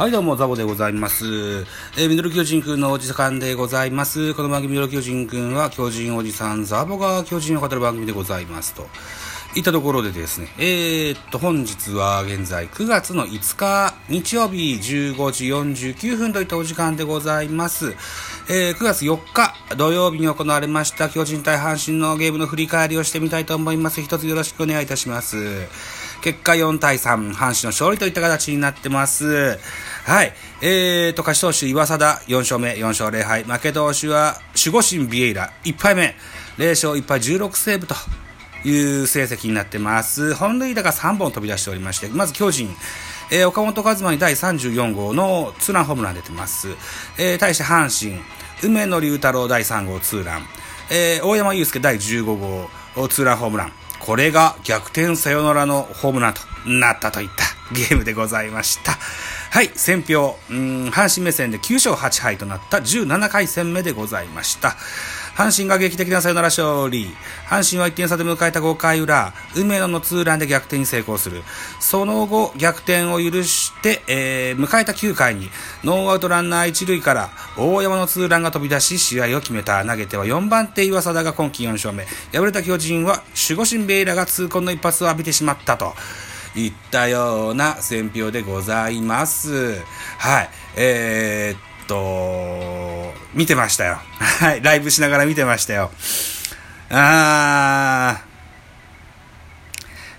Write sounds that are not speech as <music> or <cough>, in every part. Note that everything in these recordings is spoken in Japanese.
はい、どうも、ザボでございます。えー、ミドル巨人くんのおじさんでございます。この番組、ミドル巨人くんは、巨人おじさん、ザボが巨人を語る番組でございます。と。いったところでですね、えー、っと、本日は現在9月の5日、日曜日15時49分といったお時間でございます。えー、9月4日土曜日に行われました巨人対阪神のゲームの振り返りをしてみたいと思います。一つよろしくお願いいたします。結果4対3、阪神の勝利といった形になってます。はい。えーと、勝ち投手、岩貞4勝目、4勝0敗。負け投手は、守護神ビエイラ1敗目、0勝1敗16セーブという成績になってます。本塁打が3本飛び出しておりまして、まず巨人、えー岡本和真に第34号のツーランホームラン出てます。えー対して阪神、梅野龍太郎第3号ツーラン、えー大山祐介第15号ツーランホームラン。これが逆転サヨナラのホームランとなったといったゲームでございました。はい、選票、うん阪神目線で9勝8敗となった17回戦目でございました。阪神が劇的なサヨナラ勝利。阪神は1点差で迎えた5回裏、梅野のツーランで逆転に成功する。その後、逆転を許して、えー迎えた9回に、ノーアウトランナー1塁から、大山のツーランが飛び出し、試合を決めた。投げては4番手岩貞が今季4勝目。敗れた巨人は、守護神ベイラが痛恨の一発を浴びてしまったと。いったような選評でございます。はい。えー、っと、見てましたよ。<laughs> はい。ライブしながら見てましたよ。あ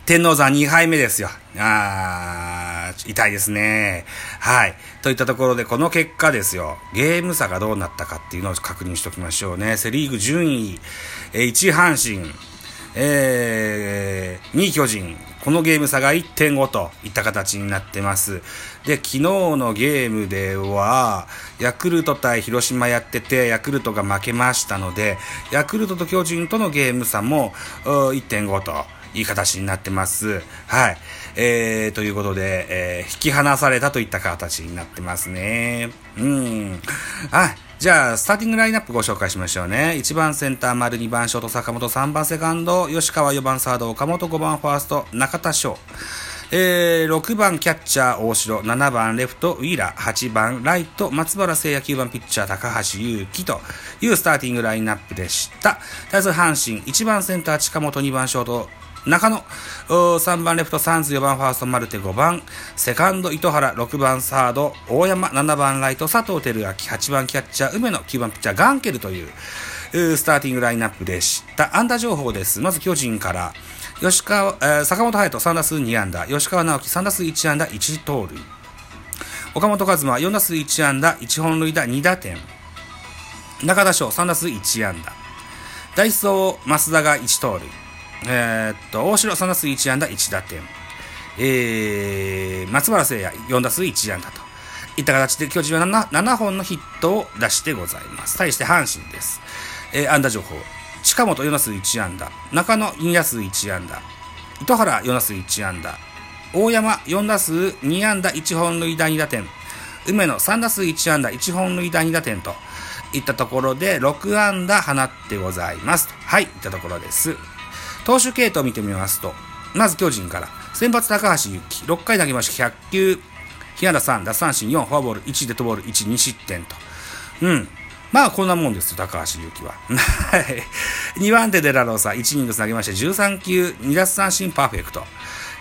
ー、天王山2敗目ですよ。あー、痛いですね。はい。といったところで、この結果ですよ。ゲーム差がどうなったかっていうのを確認しておきましょうね。セリーグ順位、え1位阪神、えー、2位巨人、このゲーム差が1.5といった形になってます。で、昨日のゲームでは、ヤクルト対広島やってて、ヤクルトが負けましたので、ヤクルトと巨人とのゲーム差も1.5と。いい形になってます。はい。えー、ということで、えー引き離されたといった形になってますね。うん。はい。じゃあ、スターティングラインナップご紹介しましょうね。1番センター、丸2番ショート、坂本、3番セカンド、吉川4番サード、岡本5番ファースト、中田翔。えー、6番キャッチャー大城、7番レフトウィーラー、8番ライト松原聖也、9番ピッチャー高橋優希というスターティングラインナップでした。対する阪神、1番センター近本、2番ショート中野、3番レフトサンズ、4番ファーストマルテ、5番セカンド糸原、6番サード大山、7番ライト佐藤輝明、8番キャッチャー梅野、9番ピッチャーガンケル。というスターティングラインナップでした。安打情報です。まず巨人から。吉川、えー坂本勇人3打数2安打、吉川直樹3打数1安打1盗塁、岡本和真4打数1安打1本塁打2打点、中田翔3打数1安打、ダイソー増田が1盗塁、えーっと、大城3打数1安打1打点、えー、松原聖也4打数1安打といった形で巨人は 7, 7本のヒットを出してございます。対して阪神です。えー安打情報。近本4打数1安打、中野2打数1安打、糸原4打数1安打、大山4打数2安打1本塁打2打点、梅野3打数1安打1本塁打2打点といったところで6安打放ってございます。はい、いったところです。投手系統を見てみますと、まず巨人から、先発高橋由紀、6回投げまして100球、被安打3、奪三振4、フォアボール1、デッドボール1、2失点と。うん。まあ、こんなもんですよ、高橋由紀は。はい。2番手でラローサ、1イニングス投げまして13球、2奪三振パーフェクト。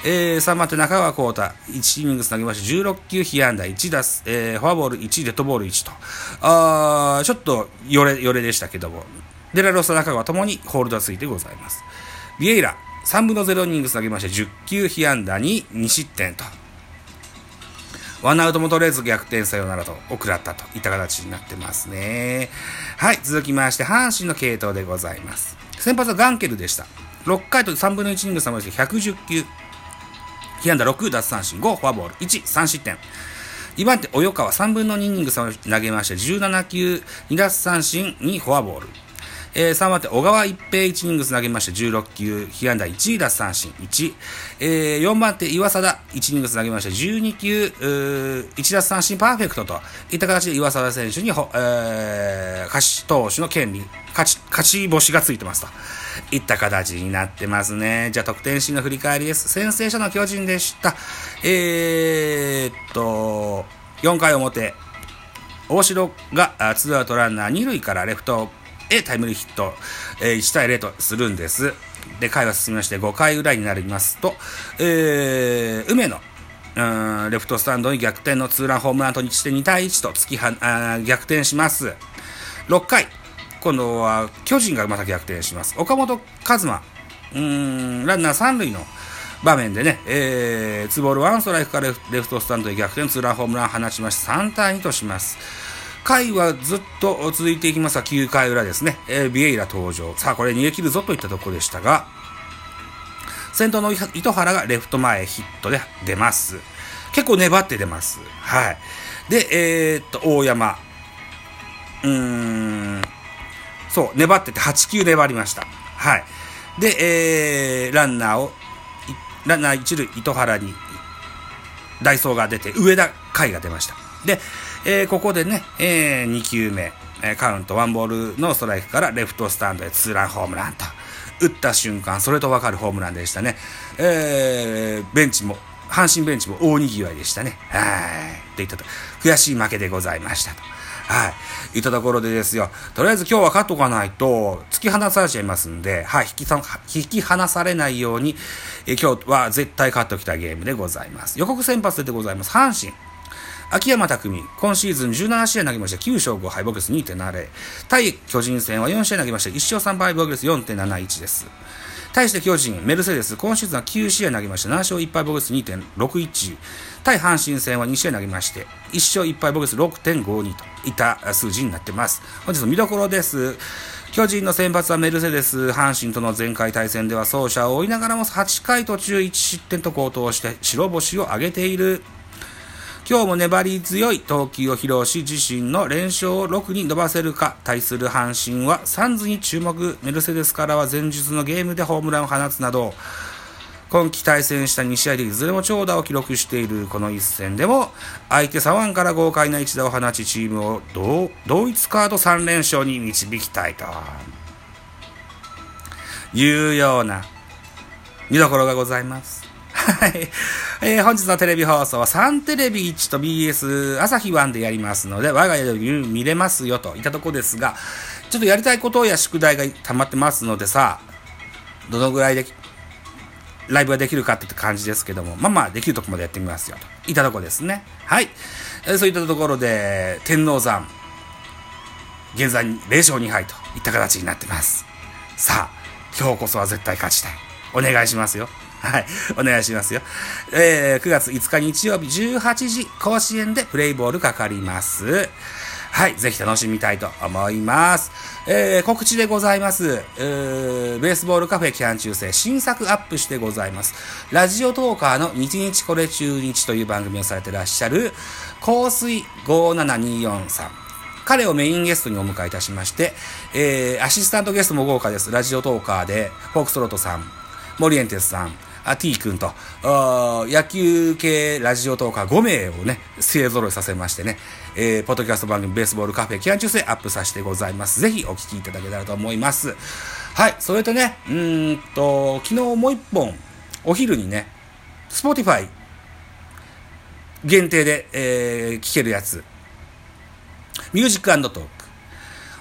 えー、3番手中川幸太、1イニングス投げまして16球、被安打1打す、えー、フォアボール1、デッドボール1と。あちょっと、よれ、よれでしたけども。デラロサ中川ともにホールドがついてございます。ビエイラ、3分の0イニングス投げまして10球、被安打に2失点と。ワンアウトも取れず逆転サヨナラと送らったといった形になってますね。はい、続きまして、阪神の系統でございます。先発はガンケルでした。6回と3分の1イニング差まで110球。被安打6、奪三振5、フォアボール1、3失点。2番手、及川3分の2イニング差を投げまして17球、2奪三振2、フォアボール。えー、3番手、小川一平1イニングス投げまして16球、被安打1、奪三振1。えー、4番手、岩貞1イニングス投げまして12球、1奪三振パーフェクトといった形で岩貞選手にほ、えー、勝ち投手の権利、勝ち、勝ち星がついてますと。いった形になってますね。じゃあ得点シーンの振り返りです。先制者の巨人でした。えーっと、4回表、大城がツーアウトランナー2塁からレフトへタイムリーヒット、えー、1対0とするんです。で、回は進みまして5回裏になりますと、えー、梅野、レフトスタンドに逆転のツーランホームランと日して2対1と突きはあ逆転します。6回、今度は巨人がまた逆転します。岡本和真、ランナー3塁の場面でね、えー、ツーボールワンストライクからレフトスタンドへ逆転ツーランホームラン放ちまして3対2とします。回はずっと続いていきますが、9回裏ですね、えー、ビエイラ登場。さあ、これ逃げ切るぞといったところでしたが、先頭の糸原がレフト前ヒットで出ます。結構粘って出ます。はい。で、えー、っと、大山。うーん、そう、粘ってて8球粘りました。はい。で、えー、ランナーを、ランナー一塁、糸原に、ダイソーが出て、上田海が出ました。で、えー、ここでね、えー、2球目、え、カウントワンボールのストライクからレフトスタンドへツーランホームランと。打った瞬間、それと分かるホームランでしたね。えー、ベンチも、阪神ベンチも大にぎわいでしたね。はい。といったと、悔しい負けでございましたと。はい。いったところでですよ。とりあえず今日は勝っとかないと、突き放されちゃいますんで、はい。引きさ引き離されないように、え今日は絶対勝っておきたいゲームでございます。予告先発でございます。阪神。秋山匠、今シーズン17試合投げました9勝5敗、ボクス2.70。対巨人戦は4試合投げました1勝3敗、ボクス4.71です。対して巨人、メルセデス、今シーズンは9試合投げました7勝1敗、ボクス2.61。対阪神戦は2試合投げまして、1勝1敗、ボクス6.52といった数字になってます。本日の見どころです。巨人の先発はメルセデス、阪神との前回対戦では走者を追いながらも8回途中1失点と好投して白星を挙げている今日も粘り強い投球を披露し、自身の連勝を6に伸ばせるか、対する阪神はサンズに注目、メルセデスからは前日のゲームでホームランを放つなど、今季対戦した2試合でいずれも長打を記録しているこの一戦でも、相手左腕から豪快な一打を放ち、チームを同一カード3連勝に導きたいというような見どころがございます。はい。えー、本日のテレビ放送はサンテレビ1と BS 朝日1でやりますので、我が家で見れますよといったとこですが、ちょっとやりたいことや宿題が溜まってますのでさ、どのぐらいでライブができるかって感じですけども、まあまあできるとこまでやってみますよといったとこですね。はい。えー、そういったところで、天王山、現在0勝2敗といった形になってます。さあ、今日こそは絶対勝ちたい。お願いしますよ。はい。お願いしますよ。えー、9月5日日曜日18時、甲子園でプレイボールかかります。はい。ぜひ楽しみたいと思います。えー、告知でございます。ー、ベースボールカフェ期間中世新作アップしてございます。ラジオトーカーの日日これ中日という番組をされてらっしゃる、香水5724さん。彼をメインゲストにお迎えいたしまして、えー、アシスタントゲストも豪華です。ラジオトーカーで、フォークスロットさん、モリエンテスさん、T 君と、野球系ラジオトーカー5名をね、勢揃いさせましてね、えー、ポッドキャスト番組ベースボールカフェ期間中世アップさせてございます。ぜひお聞きいただけたらと思います。はい、それとね、うんと、昨日もう一本、お昼にね、Spotify 限定で、えー、聴けるやつ、ミュージックトーク。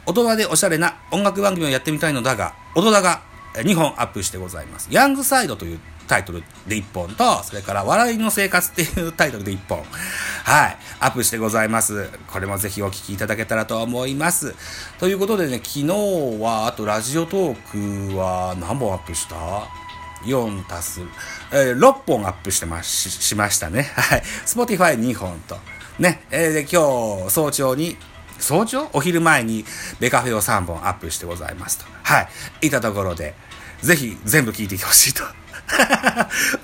大人でおしゃれな音楽番組をやってみたいのだが、大人が2本アップしてございます。ヤングサイドというタイトルで1本と、それから笑いの生活っていうタイトルで1本、はい、アップしてございます。これもぜひお聴きいただけたらと思います。ということでね、昨日は、あとラジオトークは何本アップした？4足す、えー、6本アップしてまし、しましたね。はい。Spotify2 本と。ね、えー、で、今日、早朝に、早朝？お昼前にベカフェを3本アップしてございますと。はい。いたところで、ぜひ全部聞いてほしいと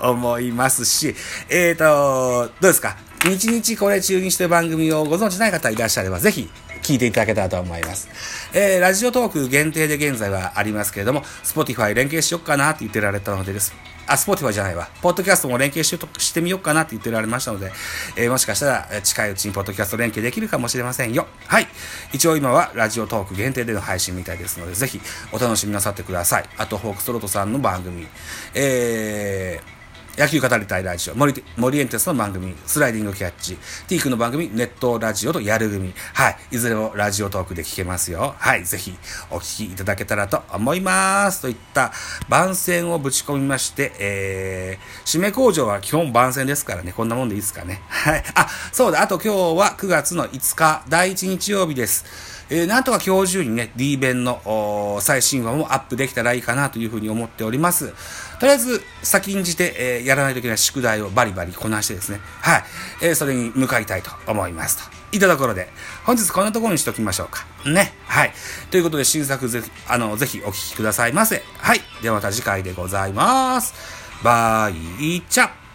<laughs> 思いますし、えーと、どうですか？日々これ中にして番組をご存知ない方いらっしゃれば、ぜひ聞いていただけたらと思います。えー、ラジオトーク限定で現在はありますけれども、Spotify 連携しよっかなって言ってられたのでです。あ、スポーティファじゃないわ。ポッドキャストも連携ししてみようかなって言ってられましたので、えー、もしかしたら近いうちにポッドキャスト連携できるかもしれませんよ。はい。一応今はラジオトーク限定での配信みたいですので、ぜひお楽しみなさってください。あと、ホークストロートさんの番組、えー、野球語りたいラジオ、森森エンテスの番組、スライディングキャッチ、ティークの番組、ネットラジオとやる組。はい。いずれもラジオトークで聞けますよ。はい。ぜひ、お聞きいただけたらと思います。といった番宣をぶち込みまして、えー、締め工場は基本番宣ですからね、こんなもんでいいですかね。はい。あ、そうだ。あと今日は9月の5日、第1日曜日です。えー、なんとか今日中にね、D 弁の最新話もアップできたらいいかなというふうに思っております。とりあえず、先んじて、えー、やらないといけない宿題をバリバリこなしてですね、はい、えー、それに向かいたいと思いますと。いたところで、本日こんなところにしときましょうか。ね。はい。ということで、新作ぜひ、あの、ぜひお聴きくださいませ。はい。ではまた次回でございます。バイチャ